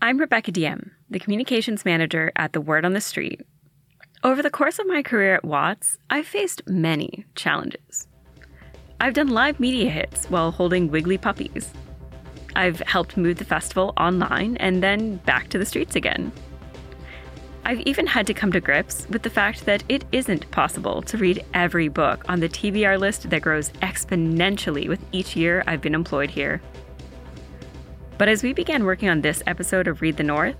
I'm Rebecca Diem, the communications manager at The Word on the Street. Over the course of my career at Watts, I've faced many challenges. I've done live media hits while holding wiggly puppies. I've helped move the festival online and then back to the streets again. I've even had to come to grips with the fact that it isn't possible to read every book on the TBR list that grows exponentially with each year I've been employed here. But as we began working on this episode of Read the North,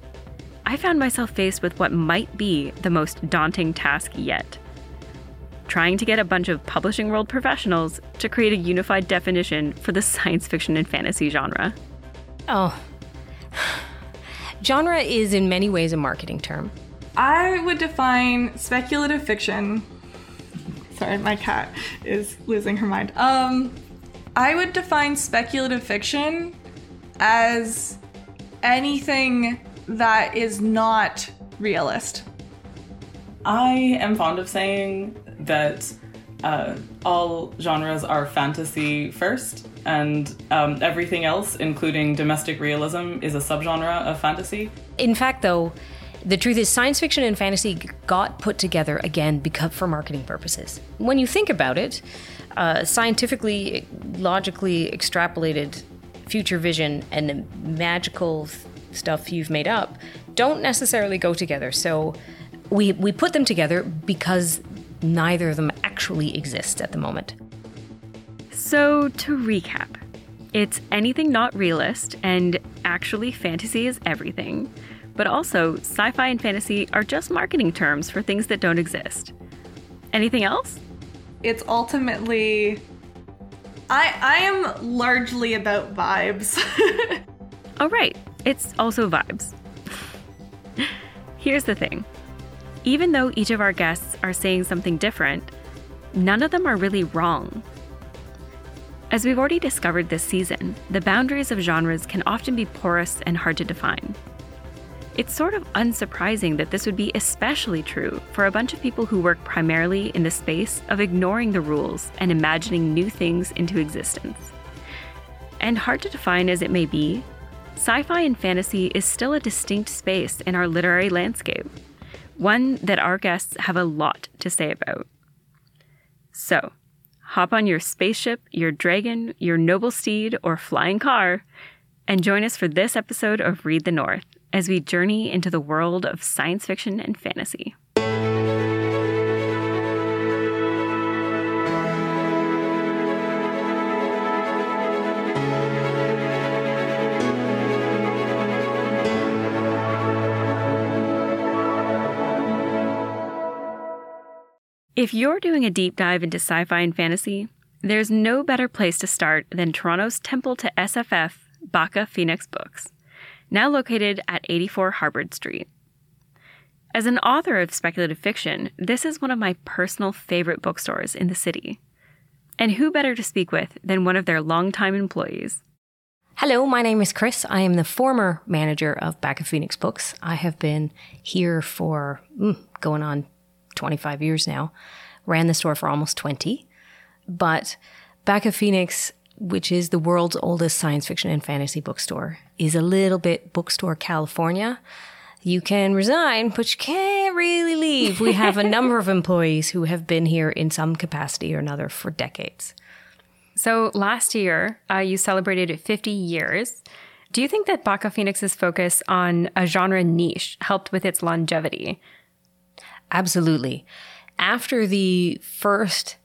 I found myself faced with what might be the most daunting task yet trying to get a bunch of publishing world professionals to create a unified definition for the science fiction and fantasy genre. Oh. Genre is in many ways a marketing term. I would define speculative fiction. Sorry, my cat is losing her mind. Um, I would define speculative fiction as anything that is not realist. I am fond of saying that uh, all genres are fantasy first, and um, everything else, including domestic realism, is a subgenre of fantasy. In fact, though, the truth is, science fiction and fantasy got put together again because for marketing purposes. When you think about it, uh, scientifically, logically extrapolated future vision and the magical stuff you've made up don't necessarily go together. So we we put them together because neither of them actually exists at the moment. So to recap, it's anything not realist, and actually fantasy is everything. But also, sci fi and fantasy are just marketing terms for things that don't exist. Anything else? It's ultimately. I, I am largely about vibes. All right. It's also vibes. Here's the thing even though each of our guests are saying something different, none of them are really wrong. As we've already discovered this season, the boundaries of genres can often be porous and hard to define. It's sort of unsurprising that this would be especially true for a bunch of people who work primarily in the space of ignoring the rules and imagining new things into existence. And hard to define as it may be, sci fi and fantasy is still a distinct space in our literary landscape one that our guests have a lot to say about. So, hop on your spaceship, your dragon, your noble steed, or flying car, and join us for this episode of Read the North as we journey into the world of science fiction and fantasy. If you're doing a deep dive into sci fi and fantasy, there's no better place to start than Toronto's temple to SFF, Bakka-Phoenix Books, now located at 84 Harbord Street. As an author of speculative fiction, this is one of my personal favorite bookstores in the city. And who better to speak with than one of their longtime employees? Hello, my name is Chris. I am the former manager of Bakka-Phoenix Books. I have been here for mm, going on 25 years now, ran the store for almost 20. But Back of Phoenix, which is the world's oldest science fiction and fantasy bookstore, is a little bit bookstore California. You can resign, but you can't really leave. We have a number of employees who have been here in some capacity or another for decades. So last year, uh, you celebrated 50 years. Do you think that Bakka-Phoenix's focus on a genre niche helped with its longevity? Absolutely. After the first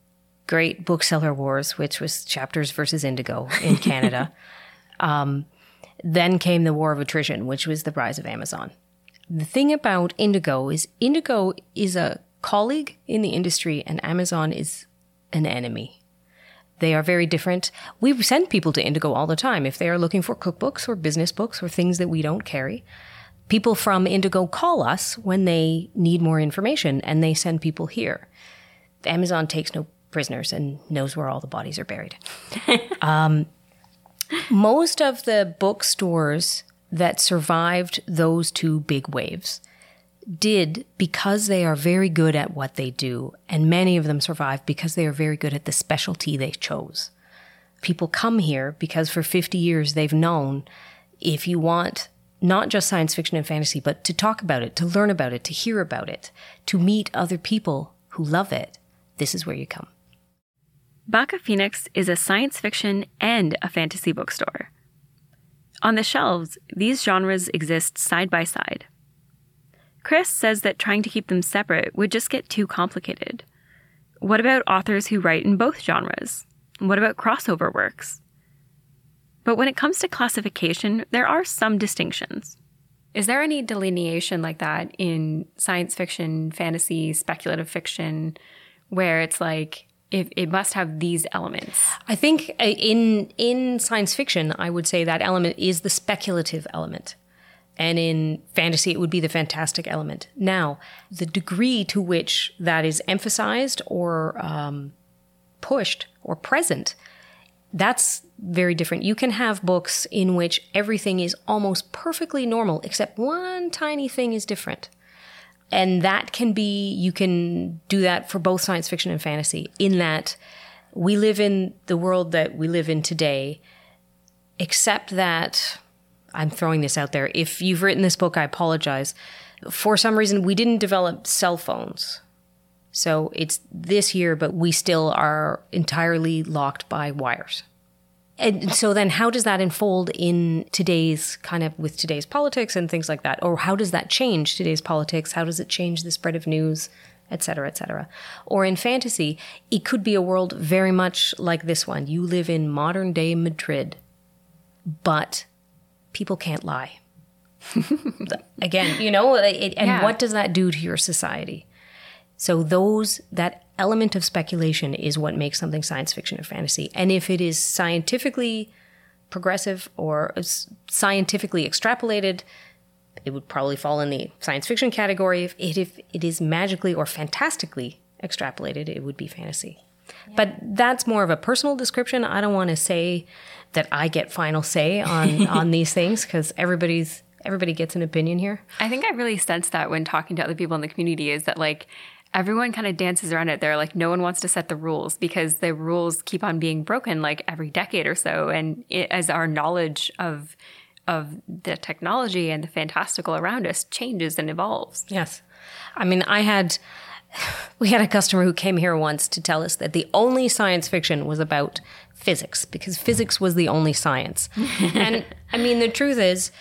great bookseller wars, which was Chapters versus Indigo in Canada, um, then came the war of attrition, which was the rise of Amazon. The thing about Indigo is Indigo is a colleague in the industry and Amazon is an enemy. They are very different. We send people to Indigo all the time if they are looking for cookbooks or business books or things that we don't carry people from Indigo call us when they need more information and they send people here. Amazon takes no prisoners and knows where all the bodies are buried. um, most of the bookstores that survived those two big waves did because they are very good at what they do, and many of them survived because they are very good at the specialty they chose. People come here because for 50 years they've known if you want not just science fiction and fantasy, but to talk about it, to learn about it, to hear about it, to meet other people who love it, this is where you come. Bakka-Phoenix is a science fiction and a fantasy bookstore. On the shelves, these genres exist side by side. Chris says that trying to keep them separate would just get too complicated. What about authors who write in both genres? What about crossover works? But when it comes to classification, there are some distinctions. Is there any delineation like that in science fiction, fantasy, speculative fiction, where it's like if it must have these elements? I think uh, in in science fiction, I would say that element is the speculative element. And in fantasy, it would be the fantastic element. Now, the degree to which that is emphasized or um, pushed or present, that's very different. You can have books in which everything is almost perfectly normal, except one tiny thing is different. And that can be, you can do that for both science fiction and fantasy, in that we live in the world that we live in today, except that I'm throwing this out there. If you've written this book, I apologize. For some reason, we didn't develop cell phones. So it's this year, but we still are entirely locked by wires. And so then how does that unfold in today's kind of with today's politics and things like that? Or how does that change today's politics? How does it change the spread of news, et cetera, et cetera? Or in fantasy, it could be a world very much like this one. You live in modern day Madrid, but people can't lie. Again, you know, it, and Yeah. what does that do to your society? So those that element of speculation is what makes something science fiction or fantasy. And if it is scientifically progressive or scientifically extrapolated, it would probably fall in the science fiction category. If it, if it is magically or fantastically extrapolated, it would be fantasy. But that's more of a personal description. I don't want to say that I get final say on on these things because everybody's everybody gets an opinion here. I think I really sense that when talking to other people in the community is that like everyone kind of dances around it. They're like, no one wants to set the rules because the rules keep on being broken like every decade or so. And it, as our knowledge of of the technology and the fantastical around us changes and evolves. Yes. I mean, I had we had a customer who came here once to tell us that the only science fiction was about physics because physics was the only science. and I mean, the truth is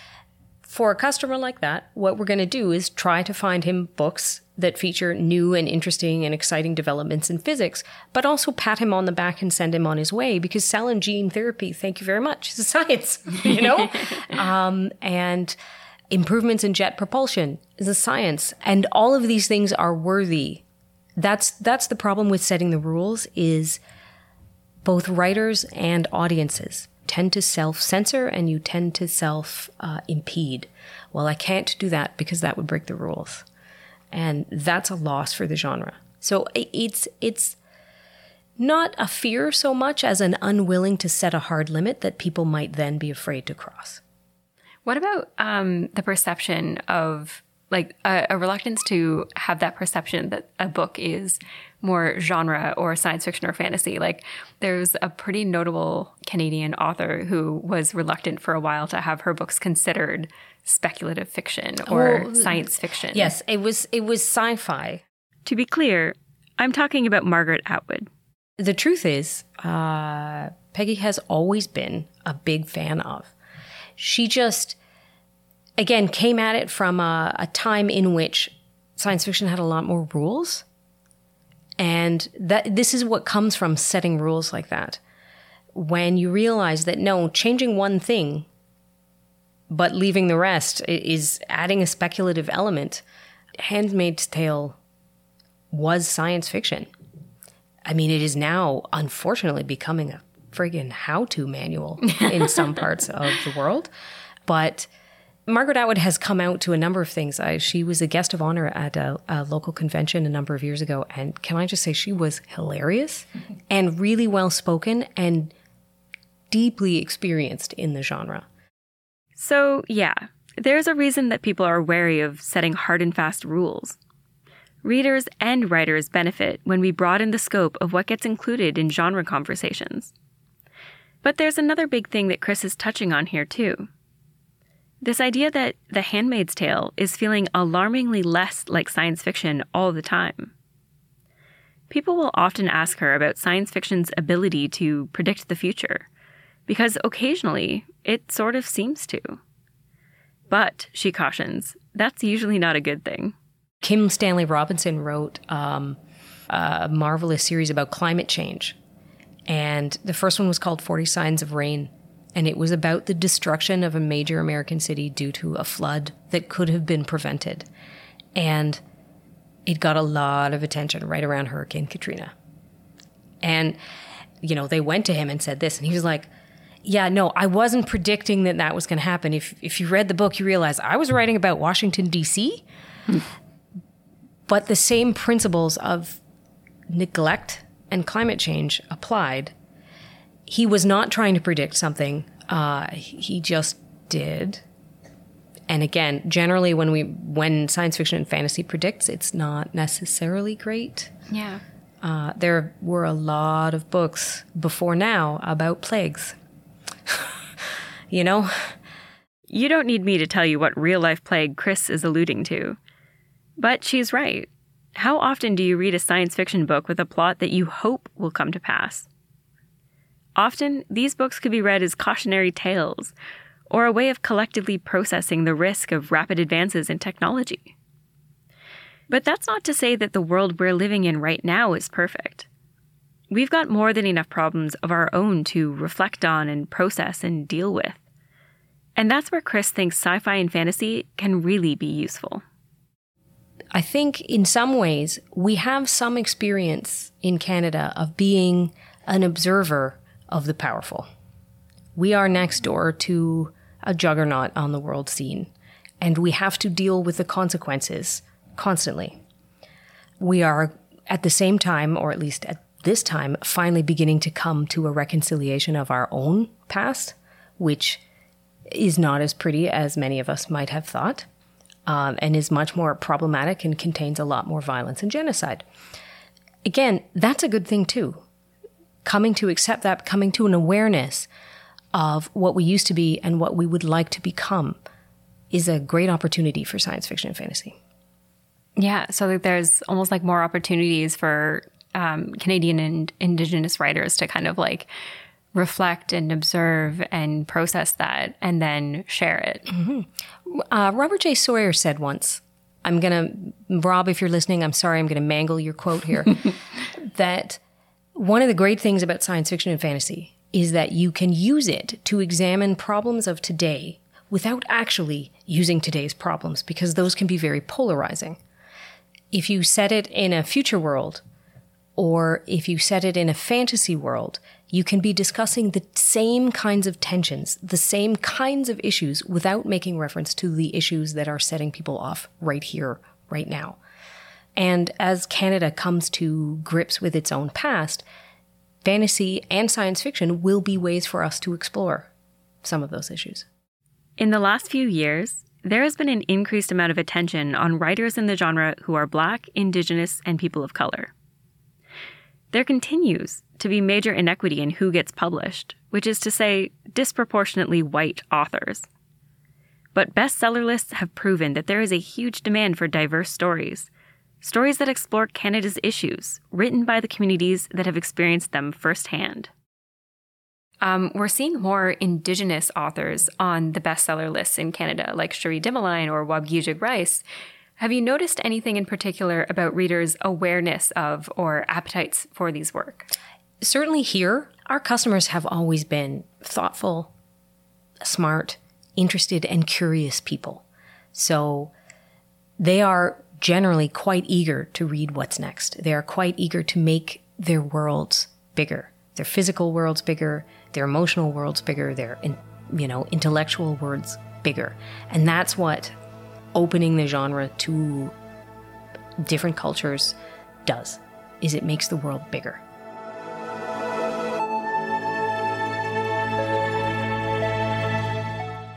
for a customer like that, what we're going to do is try to find him books that feature new and interesting and exciting developments in physics, but also pat him on the back and send him on his way because cell and gene therapy, thank you very much, is a science, you know? um, and improvements in jet propulsion is a science. And all of these things are worthy. That's, that's the problem with setting the rules is both writers and audiences tend to self censor and you tend to self uh, impede. Well, I can't do that because that would break the rules. And that's a loss for the genre. So it's, it's not a fear so much as an unwilling to set a hard limit that people might then be afraid to cross. What about um, the perception of like a, a reluctance to have that perception that a book is more genre or science fiction or fantasy? Like there's a pretty notable Canadian author who was reluctant for a while to have her books considered speculative fiction or Oh, science fiction. Yes, it was it was sci-fi. To be clear, I'm talking about Margaret Atwood. The truth is, uh, Peggy has always been a big fan of. She just, again, came at it from a, a time in which science fiction had a lot more rules, and that this is what comes from setting rules like that. When you realize that no, changing one thing, but leaving the rest is adding a speculative element. Handmaid's Tale was science fiction. I mean, it is now unfortunately becoming a friggin' how to manual in some parts of the world. But Margaret Atwood has come out to a number of things. I, she was a guest of honor at a, a local convention a number of years ago. And can I just say, she was hilarious and really well spoken and deeply experienced in the genre. So, yeah, there's a reason that people are wary of setting hard and fast rules. Readers and writers benefit when we broaden the scope of what gets included in genre conversations. But there's another big thing that Chris is touching on here, too. This idea that The Handmaid's Tale is feeling alarmingly less like science fiction all the time. People will often ask her about science fiction's ability to predict the future, because occasionally it sort of seems to. But, she cautions, that's usually not a good thing. Kim Stanley Robinson wrote um, a marvelous series about climate change. And the first one was called 40 Signs of Rain. And it was about the destruction of a major American city due to a flood that could have been prevented. And it got a lot of attention right around Hurricane Katrina. And, you know, they went to him and said this, and he was like, yeah, no, I wasn't predicting that that was going to happen. If, if you read the book, you realize I was writing about Washington, D.C., but the same principles of neglect and climate change applied. He was not trying to predict something, uh, he just did. And again, generally, when we when science fiction and fantasy predicts, it's not necessarily great. Yeah. Uh, there were a lot of books before now about plagues. you know? You don't need me to tell you what real life plague Chris is alluding to. But she's right. How often do you read a science fiction book with a plot that you hope will come to pass? Often, these books could be read as cautionary tales or a way of collectively processing the risk of rapid advances in technology. But that's not to say that the world we're living in right now is perfect. We've got more than enough problems of our own to reflect on and process and deal with. And that's where Chris thinks sci fi and fantasy can really be useful. I think in some ways we have some experience in Canada of being an observer of the powerful. We are next door to a juggernaut on the world scene, and we have to deal with the consequences constantly. We are at the same time, or at least at this time, finally beginning to come to a reconciliation of our own past, which is not as pretty as many of us might have thought um, and is much more problematic and contains a lot more violence and genocide. Again, that's a good thing too. Coming to accept that, coming to an awareness of what we used to be and what we would like to become is a great opportunity for science fiction and fantasy. Yeah, so there's almost like more opportunities for um, Canadian and Indigenous writers to kind of like reflect and observe and process that and then share it. Mm-hmm. Uh, Robert J. Sawyer said once, I'm going to, Rob, if you're listening, I'm sorry, I'm going to mangle your quote here, that one of the great things about science fiction and fantasy is that you can use it to examine problems of today without actually using today's problems because those can be very polarizing. If you set it in a future world, or if you set it in a fantasy world, you can be discussing the same kinds of tensions, the same kinds of issues without making reference to the issues that are setting people off right here, right now. And as Canada comes to grips with its own past, fantasy and science fiction will be ways for us to explore some of those issues. In the last few years, there has been an increased amount of attention on writers in the genre who are Black, Indigenous, and people of color. There continues to be major inequity in who gets published, which is to say, disproportionately white authors. But bestseller lists have proven that there is a huge demand for diverse stories, stories that explore Canada's issues, written by the communities that have experienced them firsthand. Um, we're seeing more Indigenous authors on the bestseller lists in Canada, like Cherie Dimaline or Waubgeshig Rice, have you noticed anything in particular about readers' awareness of or appetites for these work? Certainly here, our customers have always been thoughtful, smart, interested, and curious people. So they are generally quite eager to read what's next. They are quite eager to make their worlds bigger, their physical worlds bigger, their emotional worlds bigger, their you know intellectual worlds bigger, and that's what opening the genre to different cultures does is it makes the world bigger.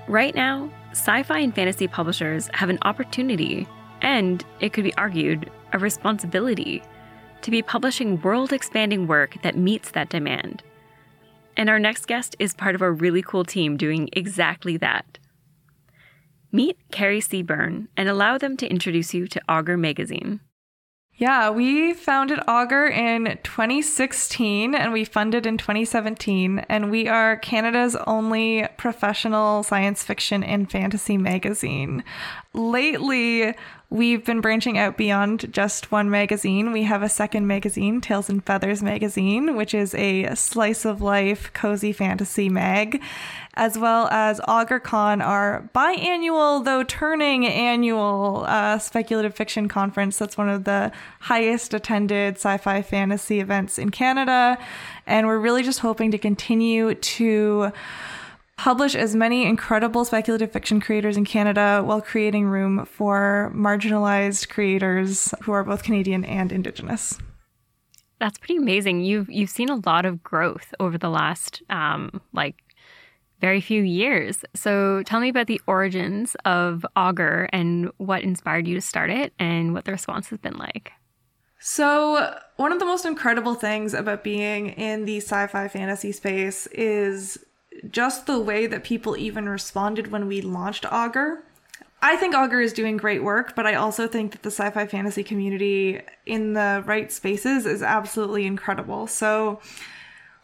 Right now, sci fi and fantasy publishers have an opportunity, and it could be argued, a responsibility, to be publishing world expanding work that meets that demand. And our next guest is part of a really cool team doing exactly that. Meet Kerry C. Byrne and allow them to introduce you to Augur magazine. Yeah, we founded Augur in 2016 and we funded in 2017. And we are Canada's only professional science fiction and fantasy magazine. Lately, we've been branching out beyond just one magazine. We have a second magazine, Tales and Feathers magazine, which is a slice of life, cozy fantasy mag as well as AugurCon, our biannual, though turning annual uh, speculative fiction conference. That's one of the highest attended sci fi fantasy events in Canada. And we're really just hoping to continue to publish as many incredible speculative fiction creators in Canada while creating room for marginalized creators who are both Canadian and Indigenous. That's pretty amazing. You've you've seen a lot of growth over the last um, like very few years. So tell me about the origins of Augur and what inspired you to start it and what the response has been like. So, one of the most incredible things about being in the sci fi fantasy space is just the way that people even responded when we launched Augur. I think Augur is doing great work, but I also think that the sci fi fantasy community in the right spaces is absolutely incredible. So,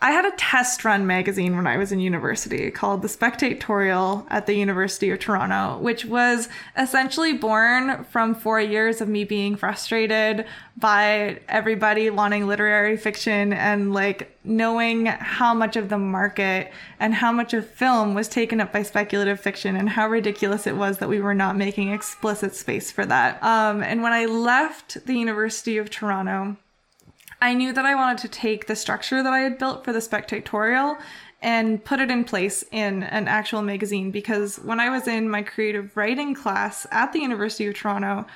I had a test run magazine when I was in university called The Spectatorial at the University of Toronto, which was essentially born from four years of me being frustrated by everybody wanting literary fiction and like knowing how much of the market and how much of film was taken up by speculative fiction and how ridiculous it was that we were not making explicit space for that. Um, and when I left the University of Toronto, I knew that I wanted to take the structure that I had built for the spectatorial and put it in place in an actual magazine because when I was in my creative writing class at the University of Toronto,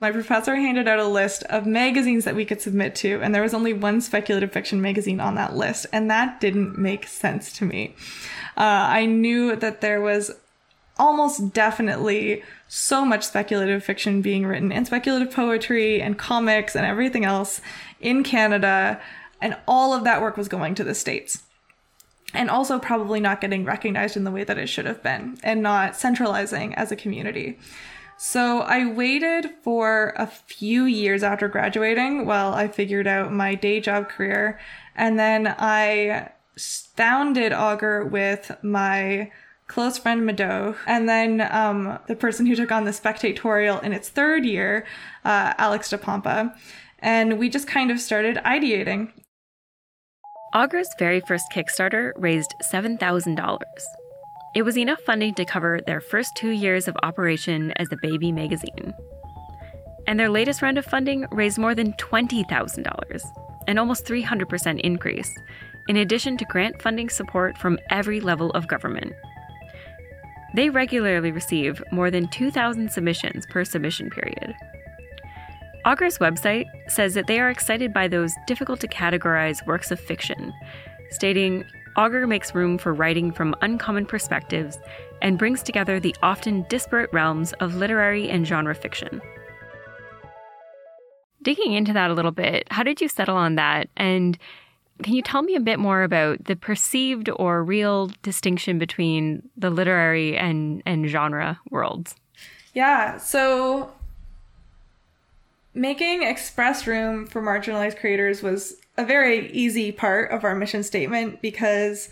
my professor handed out a list of magazines that we could submit to, and there was only one speculative fiction magazine on that list, and that didn't make sense to me. Uh, I knew that there was almost definitely so much speculative fiction being written and speculative poetry and comics and everything else in Canada. And all of that work was going to the States. And also probably not getting recognized in the way that it should have been and not centralizing as a community. So I waited for a few years after graduating while I figured out my day job career. And then I founded Augur with my close friend Mado, and then um, the person who took on the spectatorial in its third year, uh, Alex DePompa. And we just kind of started ideating. Augur's very first Kickstarter raised $7,000. It was enough funding to cover their first two years of operation as a baby magazine. And their latest round of funding raised more than $20,000, an almost 300% increase, in addition to grant funding support from every level of government. They regularly receive more than 2,000 submissions per submission period. Augur's website says that they are excited by those difficult to categorize works of fiction, stating Augur makes room for writing from uncommon perspectives and brings together the often disparate realms of literary and genre fiction. Digging into that a little bit, how did you settle on that? And can you tell me a bit more about the perceived or real distinction between the literary and, and genre worlds? Yeah, so making express room for marginalized creators was a very easy part of our mission statement because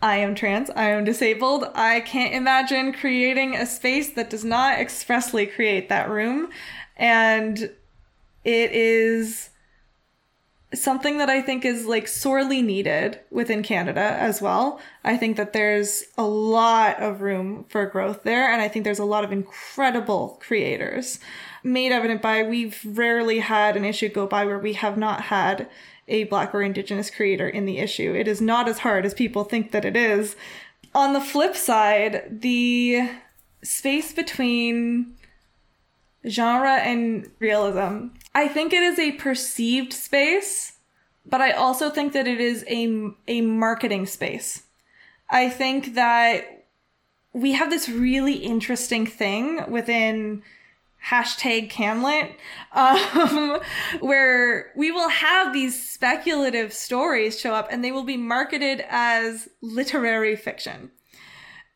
I am trans, I am disabled. I can't imagine creating a space that does not expressly create that room. And it is something that I think is like sorely needed within Canada as well. I think that there's a lot of room for growth there, and I think there's a lot of incredible creators. Made evident by we've rarely had an issue go by where we have not had a Black or Indigenous creator in the issue. It is not as hard as people think that it is. On the flip side, the space between genre and realism. I think it is a perceived space, but I also think that it is a, a marketing space. I think that we have this really interesting thing within hashtag Canlit, um, where we will have these speculative stories show up and they will be marketed as literary fiction.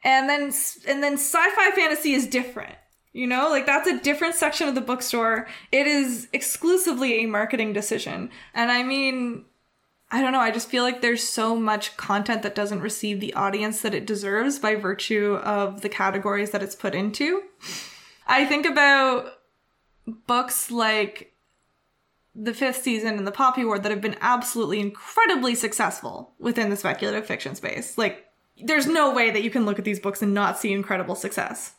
and then and then sci-fi fantasy is different. You know, like that's a different section of the bookstore. It is exclusively a marketing decision. And I mean, I don't know, I just feel like there's so much content that doesn't receive the audience that it deserves by virtue of the categories that it's put into. I think about books like the fifth season and the Poppy War that have been absolutely incredibly successful within the speculative fiction space. Like, there's no way that you can look at these books and not see incredible success.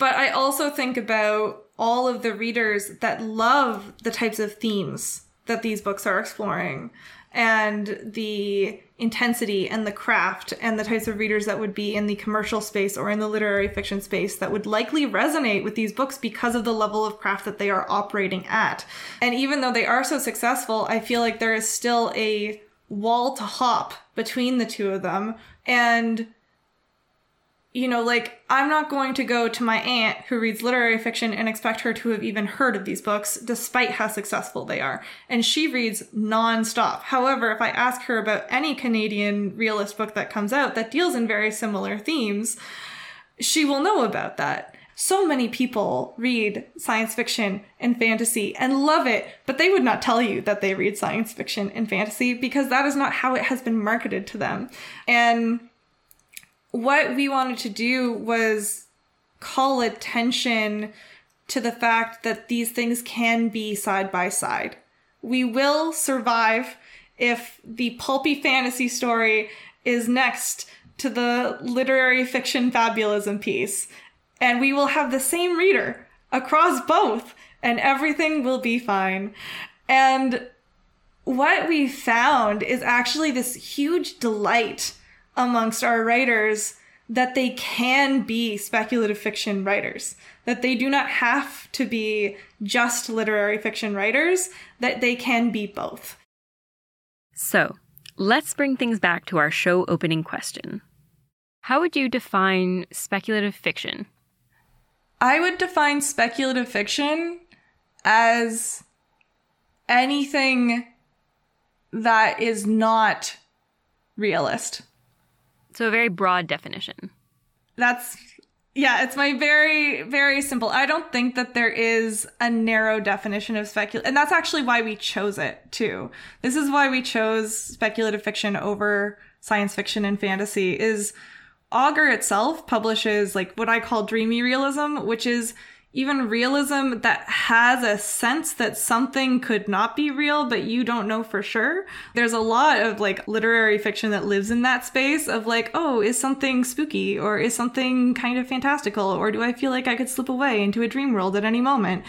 But I also think about all of the readers that love the types of themes that these books are exploring and the intensity and the craft and the types of readers that would be in the commercial space or in the literary fiction space that would likely resonate with these books because of the level of craft that they are operating at. And even though they are so successful, I feel like there is still a wall to hop between the two of them. And you know, like, I'm not going to go to my aunt who reads literary fiction and expect her to have even heard of these books, despite how successful they are. And she reads nonstop. However, if I ask her about any Canadian realist book that comes out that deals in very similar themes, she will know about that. So many people read science fiction and fantasy and love it, but they would not tell you that they read science fiction and fantasy because that is not how it has been marketed to them. And what we wanted to do was call attention to the fact that these things can be side by side. We will survive if the pulpy fantasy story is next to the literary fiction fabulism piece. And we will have the same reader across both, and everything will be fine. And what we found is actually this huge delight amongst our writers that they can be speculative fiction writers, that they do not have to be just literary fiction writers, that they can be both. So, let's bring things back to our show opening question. How would you define speculative fiction? I would define speculative fiction as anything that is not realist. So, a very broad definition. That's, yeah, it's my very, very simple. I don't think that there is a narrow definition of speculative, and that's actually why we chose it too. This is why we chose speculative fiction over science fiction and fantasy is Augur itself publishes like what I call dreamy realism, which is even realism that has a sense that something could not be real, but you don't know for sure. There's a lot of like literary fiction that lives in that space of like, oh, is something spooky or is something kind of fantastical or do I feel like I could slip away into a dream world at any moment?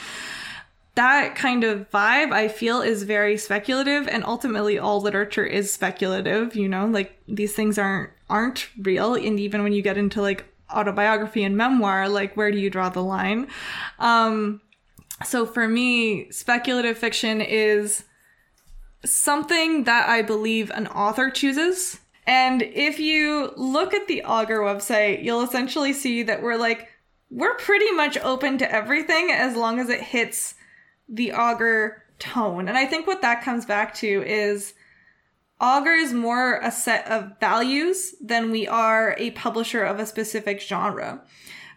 That kind of vibe I feel is very speculative and ultimately all literature is speculative, you know, like these things aren't aren't real and even when you get into like autobiography and memoir, like where do you draw the line? Um, so for me, speculative fiction is something that I believe an author chooses. And if you look at the Augur website, you'll essentially see that we're like, we're pretty much open to everything as long as it hits the Augur tone. And I think what that comes back to is Augur is more a set of values than we are a publisher of a specific genre.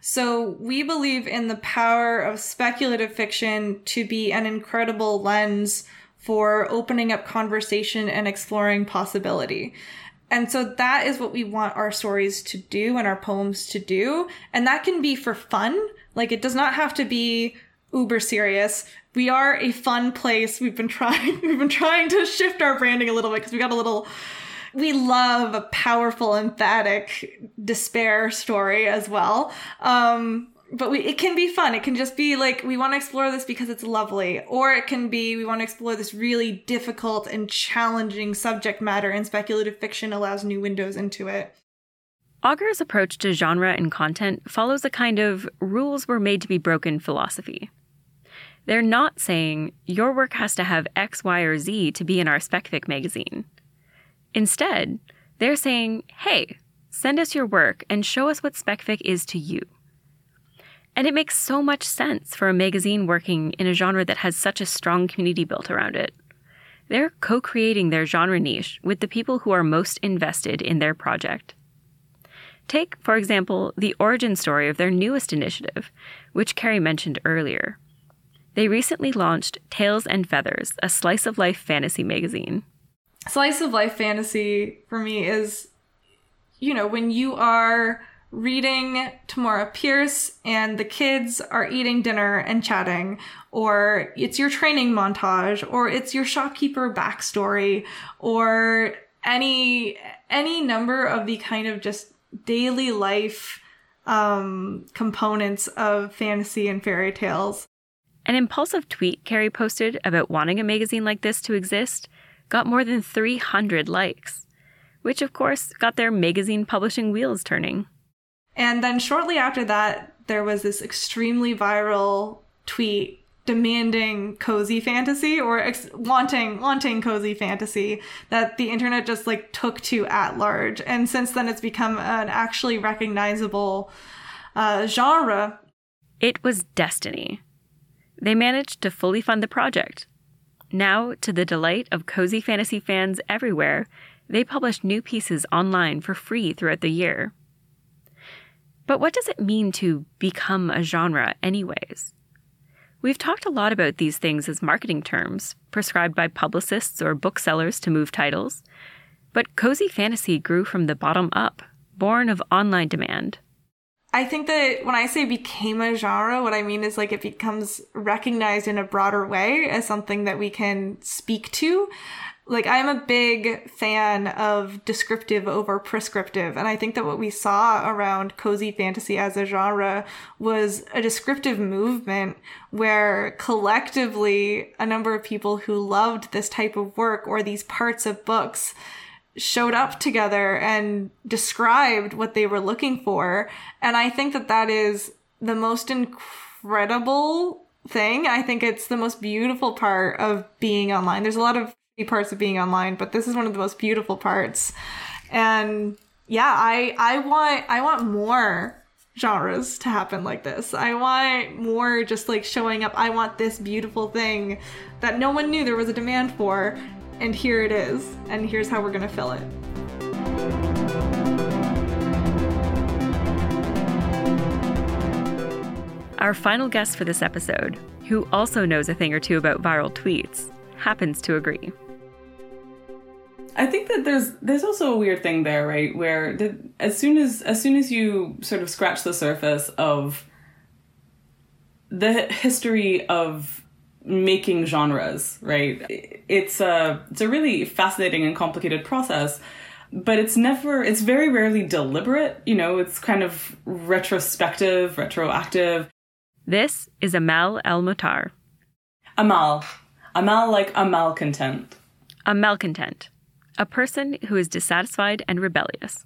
So we believe in the power of speculative fiction to be an incredible lens for opening up conversation and exploring possibility. And so that is what we want our stories to do and our poems to do. And that can be for fun. Like it does not have to be uber serious we are a fun place. We've been trying we've been trying to shift our branding a little bit because we got a little we love a powerful, emphatic despair story as well. Um, but we, it can be fun. It can just be like, we want to explore this because it's lovely. Or it can be, we want to explore this really difficult and challenging subject matter, and speculative fiction allows new windows into it. Augur's approach to genre and content follows a kind of rules were made to be broken philosophy. They're not saying your work has to have X, Y, or Z to be in our SpecFic magazine. Instead, they're saying, hey, send us your work and show us what SpecFic is to you. And it makes so much sense for a magazine working in a genre that has such a strong community built around it. They're co creating their genre niche with the people who are most invested in their project. Take, for example, the origin story of their newest initiative, which Kerry mentioned earlier. They recently launched Tales and Feathers, a slice of life fantasy magazine. Slice of life fantasy for me is, you know, when you are reading Tamora Pierce and the kids are eating dinner and chatting, or it's your training montage, or it's your shopkeeper backstory, or any any number of the kind of just daily life um, components of fantasy and fairy tales. An impulsive tweet Kerry posted about wanting a magazine like this to exist got more than 300 likes, which of course got their magazine publishing wheels turning. And then shortly after that, there was this extremely viral tweet demanding cozy fantasy or ex- wanting wanting cozy fantasy that the internet just like took to at large. And since then it's become an actually recognizable uh, genre. It was destiny they managed to fully fund the project now to the delight of cozy fantasy fans everywhere they publish new pieces online for free throughout the year but what does it mean to become a genre, anyways? We've talked a lot about these things as marketing terms, prescribed by publicists or booksellers to move titles. But cozy fantasy grew from the bottom up, born of online demand. I think that when I say became a genre, what I mean is like it becomes recognized in a broader way as something that we can speak to. Like I'm a big fan of descriptive over prescriptive and I think that what we saw around cozy fantasy as a genre was a descriptive movement where collectively a number of people who loved this type of work or these parts of books showed up together and described what they were looking for and I think that that is the most incredible thing. I think it's the most beautiful part of being online. There's a lot of parts of being online, but this is one of the most beautiful parts. And yeah, I I want I want more genres to happen like this. I want more just like showing up. I want this beautiful thing that no one knew there was a demand for, and here it is. And here's how we're going to fill it. Our final guest for this episode, who also knows a thing or two about viral tweets, happens to agree. I think that there's there's also a weird thing there, right? Where the, as soon as as soon as you sort of scratch the surface of the history of making genres, right? It's a it's a really fascinating and complicated process, but it's never it's very rarely deliberate. You know, it's kind of retrospective, retroactive. This is Amal El-Mohtar. Amal, Amal like a malcontent. A malcontent a person who is dissatisfied and rebellious.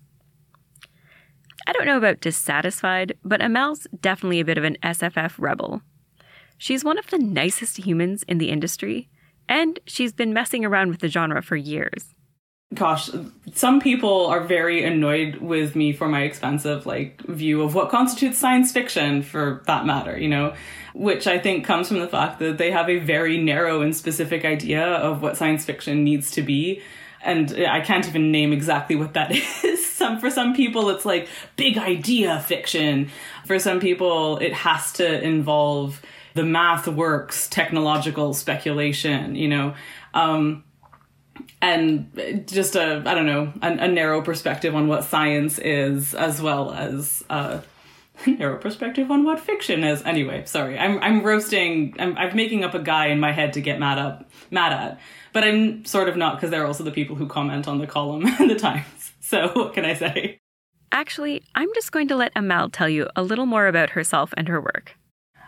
I don't know about dissatisfied, but Amal's definitely a bit of an SFF rebel. She's one of the nicest humans in the industry, and she's been messing around with the genre for years. Gosh, some people are very annoyed with me for my expansive like view of what constitutes science fiction for that matter, you know, which I think comes from the fact that they have a very narrow and specific idea of what science fiction needs to be and I can't even name exactly what that is. Some for some people it's like big idea fiction. For some people it has to involve the math works, technological speculation, you know. Um, and just a I don't know a, a, narrow perspective on what science is, as well as a narrow perspective on what fiction is. Anyway, sorry, I'm I'm roasting. I'm I'm making up a guy in my head to get mad up mad at. But I'm sort of not because they're also the people who comment on the column in the Times. So what can I say? Actually, I'm just going to let Amal tell you a little more about herself and her work.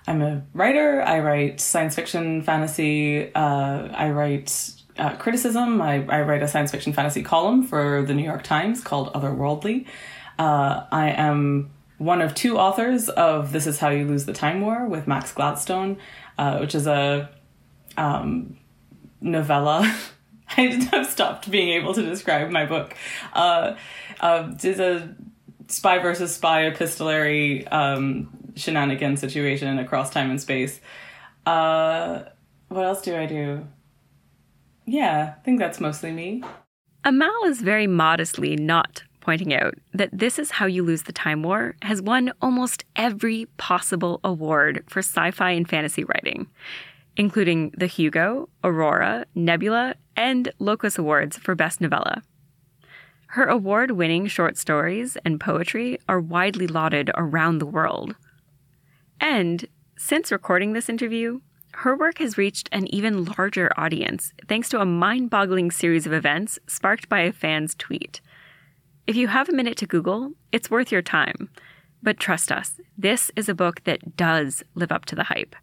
I'm a writer. I write science fiction, fantasy. Uh, I write uh, criticism. I, I, write a science fiction fantasy column for the New York Times called Otherworldly. Uh, I am one of two authors of This Is How You Lose the Time War with Max Gladstone, uh, which is a um, novella. I've stopped being able to describe my book. Uh, uh, it's a spy versus spy epistolary um, shenanigan situation across time and space. Uh, what else do I do? Yeah, I think that's mostly me. Amal is very modestly not pointing out that This Is How You Lose the Time War has won almost every possible award for sci fi and fantasy writing, including the Hugo, Aurora, Nebula, and Locus Awards for Best Novella. Her award winning short stories and poetry are widely lauded around the world. And since recording this interview, her work has reached an even larger audience thanks to a mind boggling series of events sparked by a fan's tweet. If you have a minute to Google, it's worth your time. But trust us, this is a book that does live up to the hype.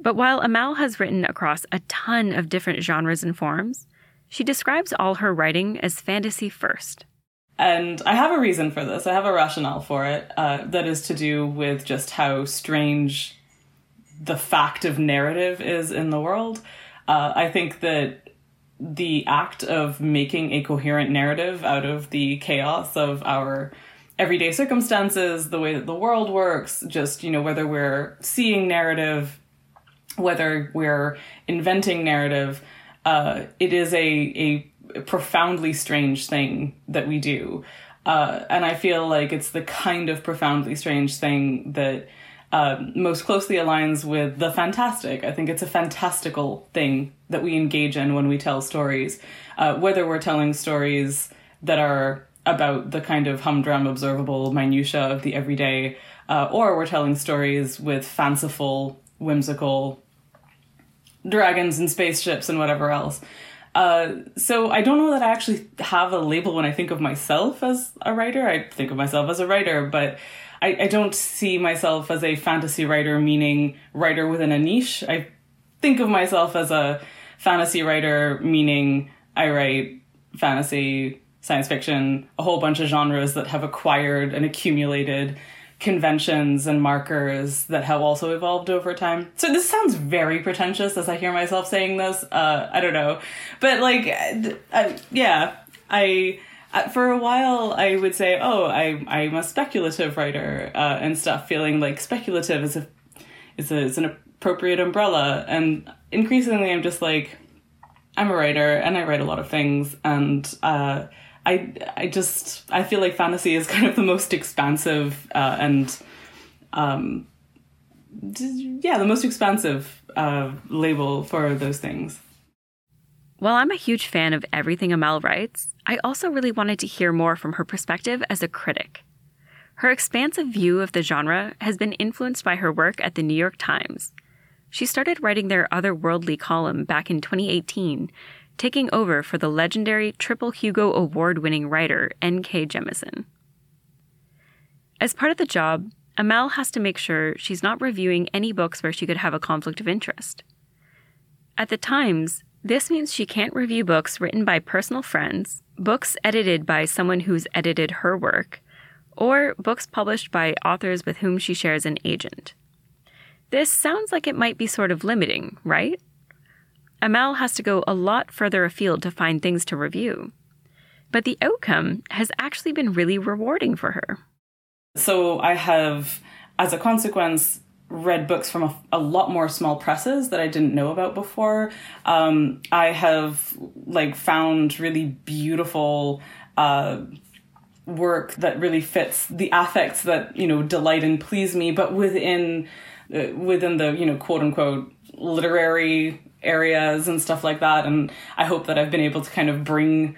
But while Amal has written across a ton of different genres and forms, she describes all her writing as fantasy first. And I have a reason for this. I have a rationale for it uh, that is to do with just how strange the fact of narrative is in the world. Uh, I think that the act of making a coherent narrative out of the chaos of our everyday circumstances, the way that the world works, just, you know, whether we're seeing narrative, whether we're inventing narrative, uh, it is a, a profoundly strange thing that we do. Uh, and I feel like it's the kind of profoundly strange thing that uh, most closely aligns with the fantastic. I think it's a fantastical thing that we engage in when we tell stories, uh, whether we're telling stories that are about the kind of humdrum, observable minutiae of the everyday, uh, or we're telling stories with fanciful, whimsical dragons and spaceships and whatever else. Uh, so I don't know that I actually have a label when I think of myself as a writer. I think of myself as a writer, but I, I don't see myself as a fantasy writer, meaning writer within a niche. I think of myself as a fantasy writer, meaning I write fantasy, science fiction, a whole bunch of genres that have acquired and accumulated conventions and markers that have also evolved over time. So this sounds very pretentious as I hear myself saying this. Uh, I don't know, but like, uh, yeah, I. Uh, for a while, I would say, "Oh, I I'm a speculative writer," uh, and stuff, feeling like speculative is a is a is an appropriate umbrella. And increasingly, I'm just like, I'm a writer, and I write a lot of things, and uh, I I just I feel like fantasy is kind of the most expansive uh, and um, yeah, the most expansive uh, label for those things. While I'm a huge fan of everything Amal writes, I also really wanted to hear more from her perspective as a critic. Her expansive view of the genre has been influenced by her work at the New York Times. She started writing their otherworldly column back in 2018 taking over for the legendary Triple Hugo Award winning writer N.K. Jemisin. As part of the job, Amal has to make sure she's not reviewing any books where she could have a conflict of interest. At the Times, this means she can't review books written by personal friends, books edited by someone who's edited her work, or books published by authors with whom she shares an agent. This sounds like it might be sort of limiting, right? Amal has to go a lot further afield to find things to review. But the outcome has actually been really rewarding for her. So I have, as a consequence, read books from a, a, lot more small presses that I didn't know about before. Um, I have like found really beautiful uh, work that really fits the affects that you know delight and please me, but within uh, within the you know quote unquote literary areas and stuff like that. And I hope that I've been able to kind of bring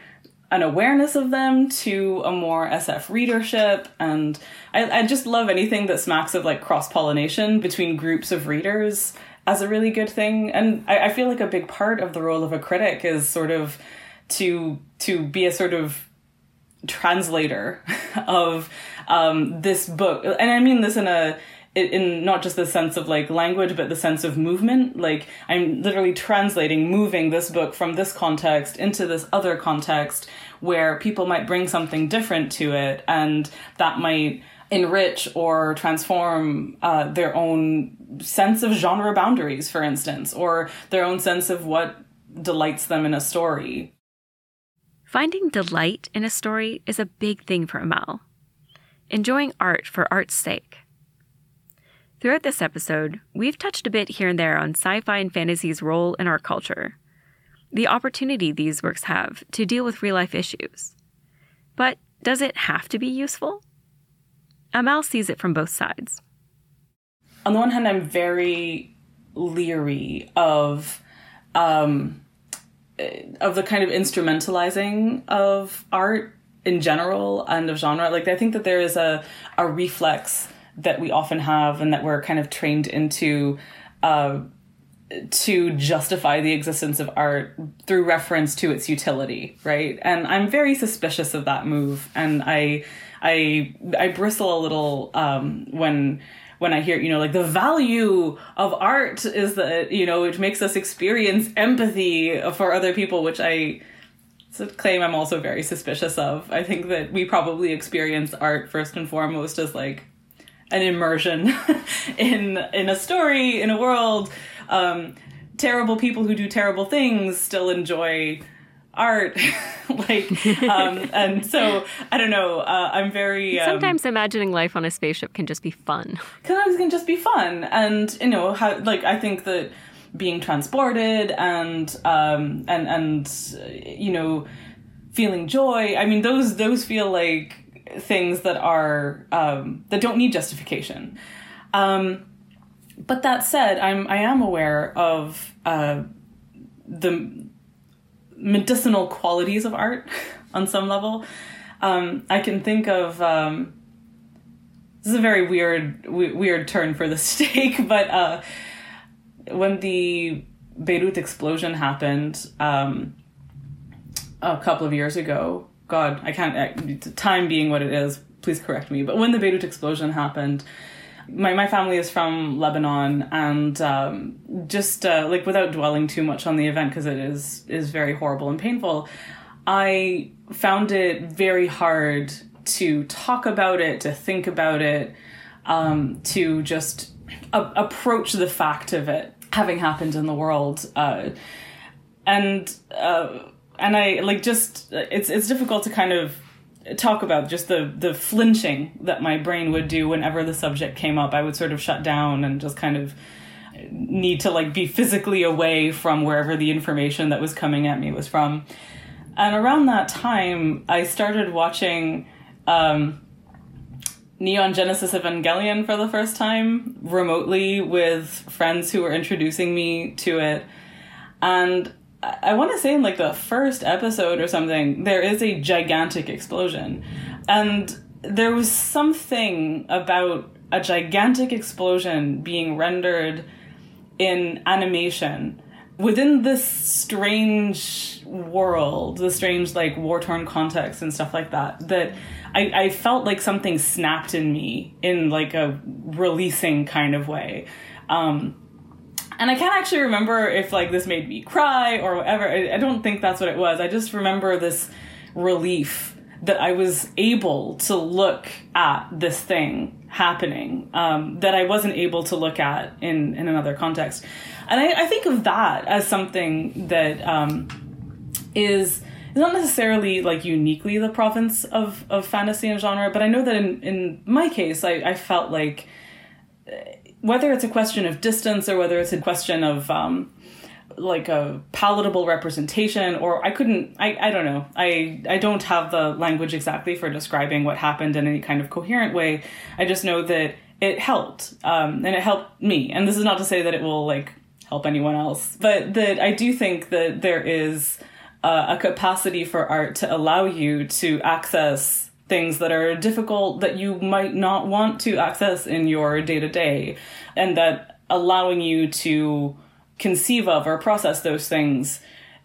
an awareness of them to a more SF readership. And I, I just love anything that smacks of like cross pollination between groups of readers as a really good thing. And I, I feel like a big part of the role of a critic is sort of to to be a sort of translator of um, this book. And I mean this in a in not just the sense of like language but the sense of movement. Like i'm literally translating moving this book from this context into this other context where people might bring something different to it and that might enrich or transform uh, their own sense of genre boundaries for instance or their own sense of what delights them in a story. Finding delight in a story is a big thing for amal. Enjoying art for art's sake Throughout this episode, we've touched a bit here and there on sci fi and fantasy's role in our culture, the opportunity these works have to deal with real life issues. But Does it have to be useful? Amal sees it from both sides. On the one hand, I'm very leery of um, of the kind of instrumentalizing of art in general and of genre. Like I think that there is a a reflex that we often have and that we're kind of trained into uh, to justify the existence of art through reference to its utility, right? And I'm very suspicious of that move, and I I I bristle a little um, when when I hear, you know, like the value of art is that, you know, it makes us experience empathy for other people, which I it's a claim I'm also very suspicious of. I think that we probably experience art first and foremost as like an immersion in in a story, in a world. Um, terrible people who do terrible things still enjoy art. Like um and so i don't know uh, i'm very um, sometimes imagining life on a spaceship can just be fun. Sometimes can just be fun. And you know how like i think that being transported and um and and you know feeling joy i mean those those feel like things that are um that don't need justification um but that said i'm i am aware of uh the medicinal qualities of art on some level. Um, I can think of um, this is a very weird w- weird turn for the stake, but uh, when the Beirut explosion happened um, a couple of years ago, God, I can't. Time being what it is, please correct me. But when the Beirut explosion happened, my my family is from Lebanon, and um, just uh, like without dwelling too much on the event because it is is very horrible and painful, I found it very hard to talk about it, to think about it, um, to just a- approach the fact of it having happened in the world, uh, and uh, and I like just it's it's difficult to kind of talk about just the the flinching that my brain would do whenever the subject came up. I would sort of shut down and just kind of need to like be physically away from wherever the information that was coming at me was from. And around that time, I started watching um, Neon Genesis Evangelion for the first time remotely with friends who were introducing me to it. And I want to say in like the first episode or something, there is a gigantic explosion. And there was something about a gigantic explosion being rendered in animation within this strange world, the strange like war torn context and stuff like that, that I, I felt like something snapped in me in like a releasing kind of way. Um, and I can't actually remember if like this made me cry or whatever. I, I don't think that's what it was. I just remember this relief that I was able to look at this thing happening um, that I wasn't able to look at in in another context. And I, I think of that as something that um, is not necessarily like uniquely the province of, of fantasy and genre, but I know that in, in my case, I, I felt like whether it's a question of distance or whether it's a question of um, like a palatable representation or i couldn't i i don't know. I i don't have the language exactly for describing what happened in any kind of coherent way. I just know that it helped um, and it helped me. And this is not to say that it will like help anyone else but that i do think that there is uh, a capacity for art to allow you to access things that are difficult that you might not want to access in your day to day, and that allowing you to conceive of or process those things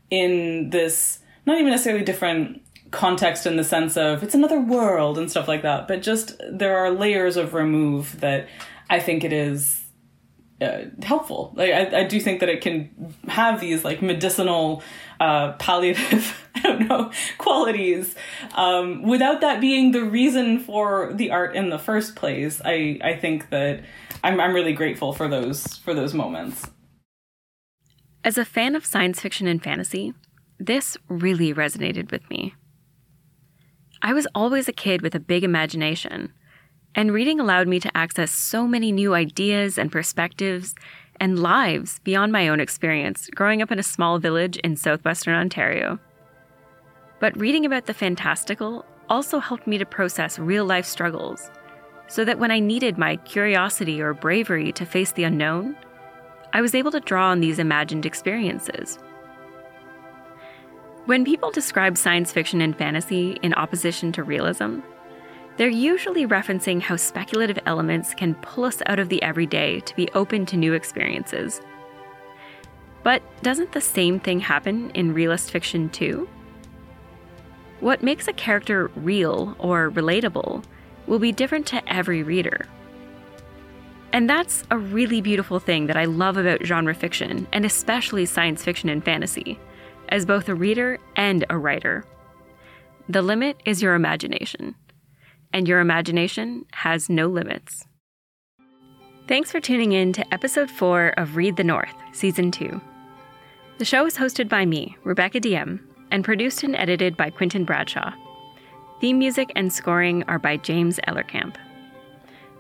in this not even necessarily different context in the sense of it's another world and stuff like that, but just there are layers of remove that I think it is uh, helpful. Like I, I do think that it can have these like medicinal, uh, palliative, I don't know, qualities, um, without that being the reason for the art in the first place. I I think that I'm I'm really grateful for those for those moments. As a fan of science fiction and fantasy, this really resonated with me. I was always a kid with a big imagination and reading allowed me to access so many new ideas and perspectives and lives beyond my own experience growing up in a small village in southwestern Ontario. But reading about the fantastical also helped me to process real life struggles, so that when I needed my curiosity or bravery to face the unknown, I was able to draw on these imagined experiences. When people describe science fiction and fantasy in opposition to realism, they're usually referencing how speculative elements can pull us out of the everyday to be open to new experiences. But doesn't the same thing happen in realist fiction too? What makes a character real or relatable will be different to every reader. And that's a really beautiful thing that I love about genre fiction, and especially science fiction and fantasy as both a reader and a writer. The limit is your imagination, and your imagination has no limits. Thanks for tuning in to episode 4 of Read the North, season 2. The show is hosted by me, Rebecca Diem, and produced and edited by Quinton Bradshaw. Theme music and scoring are by James Ellercamp.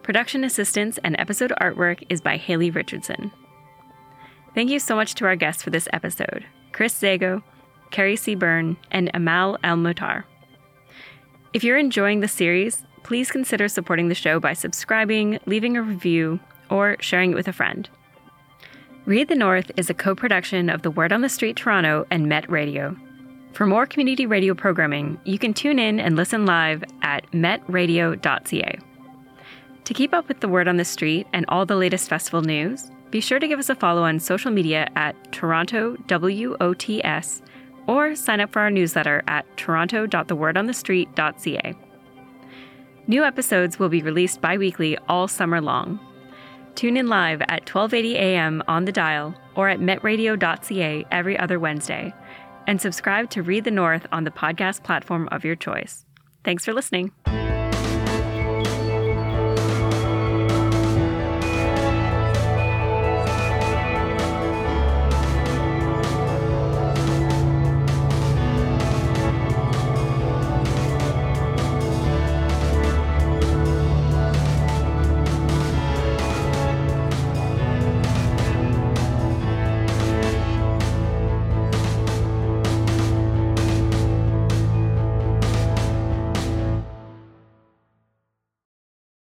Production assistance and episode artwork is by Haley Richardson. Thank you so much to our guests for this episode. Chris Szego, Kerry C. Byrne, and Amal El-Mohtar. If you're enjoying the series, please consider supporting the show by subscribing, leaving a review, or sharing it with a friend. Read the North is a co production of the Word on the Street Toronto and Met Radio. For more community radio programming, you can tune in and listen live at metradio.ca. To keep up with the Word on the Street and all the latest festival news, be sure to give us a follow on social media at Toronto WOTS or sign up for our newsletter at toronto.thewordonthestreet.ca. New episodes will be released bi weekly all summer long. Tune in live at 12:80 a.m. on the dial or at metradio.ca every other Wednesday and subscribe to Read the North on the podcast platform of your choice. Thanks for listening.